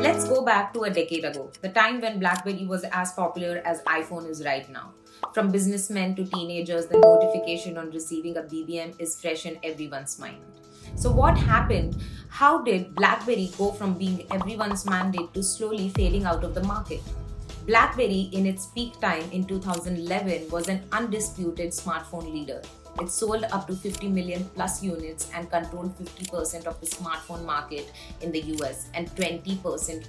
Let's go back to a decade ago, the time when BlackBerry was as popular as iPhone is right now. From businessmen to teenagers, the notification on receiving a BBM is fresh in everyone's mind. So, what happened? How did BlackBerry go from being everyone's mandate to slowly fading out of the market? BlackBerry, in its peak time in 2011, was an undisputed smartphone leader. It sold up to 50 million plus units and controlled 50% of the smartphone market in the US and 20%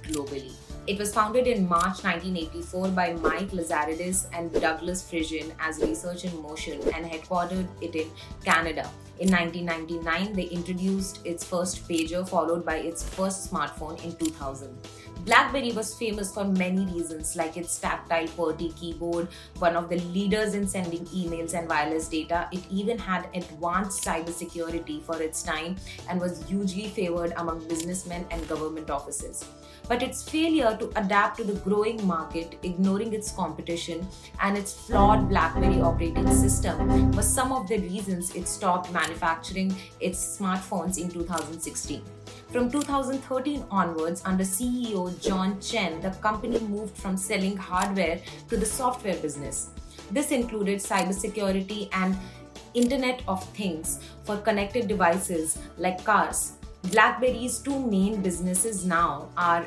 globally. It was founded in March 1984 by Mike Lazaridis and Douglas Fregin as Research in Motion and headquartered it in Canada. In 1999, they introduced its first pager, followed by its first smartphone in 2000. BlackBerry was famous for many reasons, like its tactile QWERTY keyboard, one of the leaders in sending emails and wireless data. It even had advanced cybersecurity for its time and was hugely favored among businessmen and government offices. But its failure to adapt to the growing market, ignoring its competition, and its flawed BlackBerry operating system was some of the reasons it stopped manufacturing its smartphones in 2016. From 2013 onwards, under CEO John Chen, the company moved from selling hardware to the software business. This included cybersecurity and Internet of Things for connected devices like cars. BlackBerry's two main businesses now are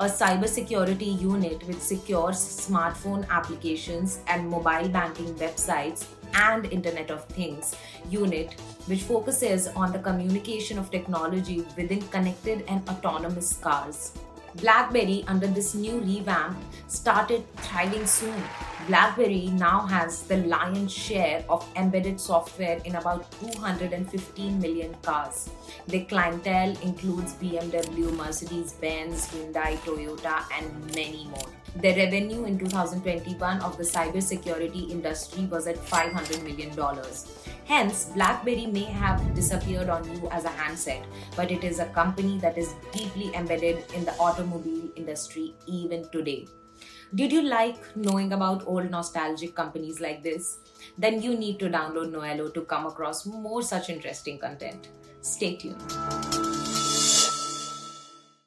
a cybersecurity unit which secures smartphone applications and mobile banking websites and Internet of Things unit, which focuses on the communication of technology within connected and autonomous cars. BlackBerry, under this new revamp, started thriving soon. BlackBerry now has the lion's share of embedded software in about 215 million cars. Their clientele includes BMW, Mercedes Benz, Hyundai, Toyota, and many more. The revenue in 2021 of the cybersecurity industry was at $500 million. Hence, BlackBerry may have disappeared on you as a handset, but it is a company that is deeply embedded in the automobile industry even today. Did you like knowing about old nostalgic companies like this? Then you need to download Noello to come across more such interesting content. Stay tuned.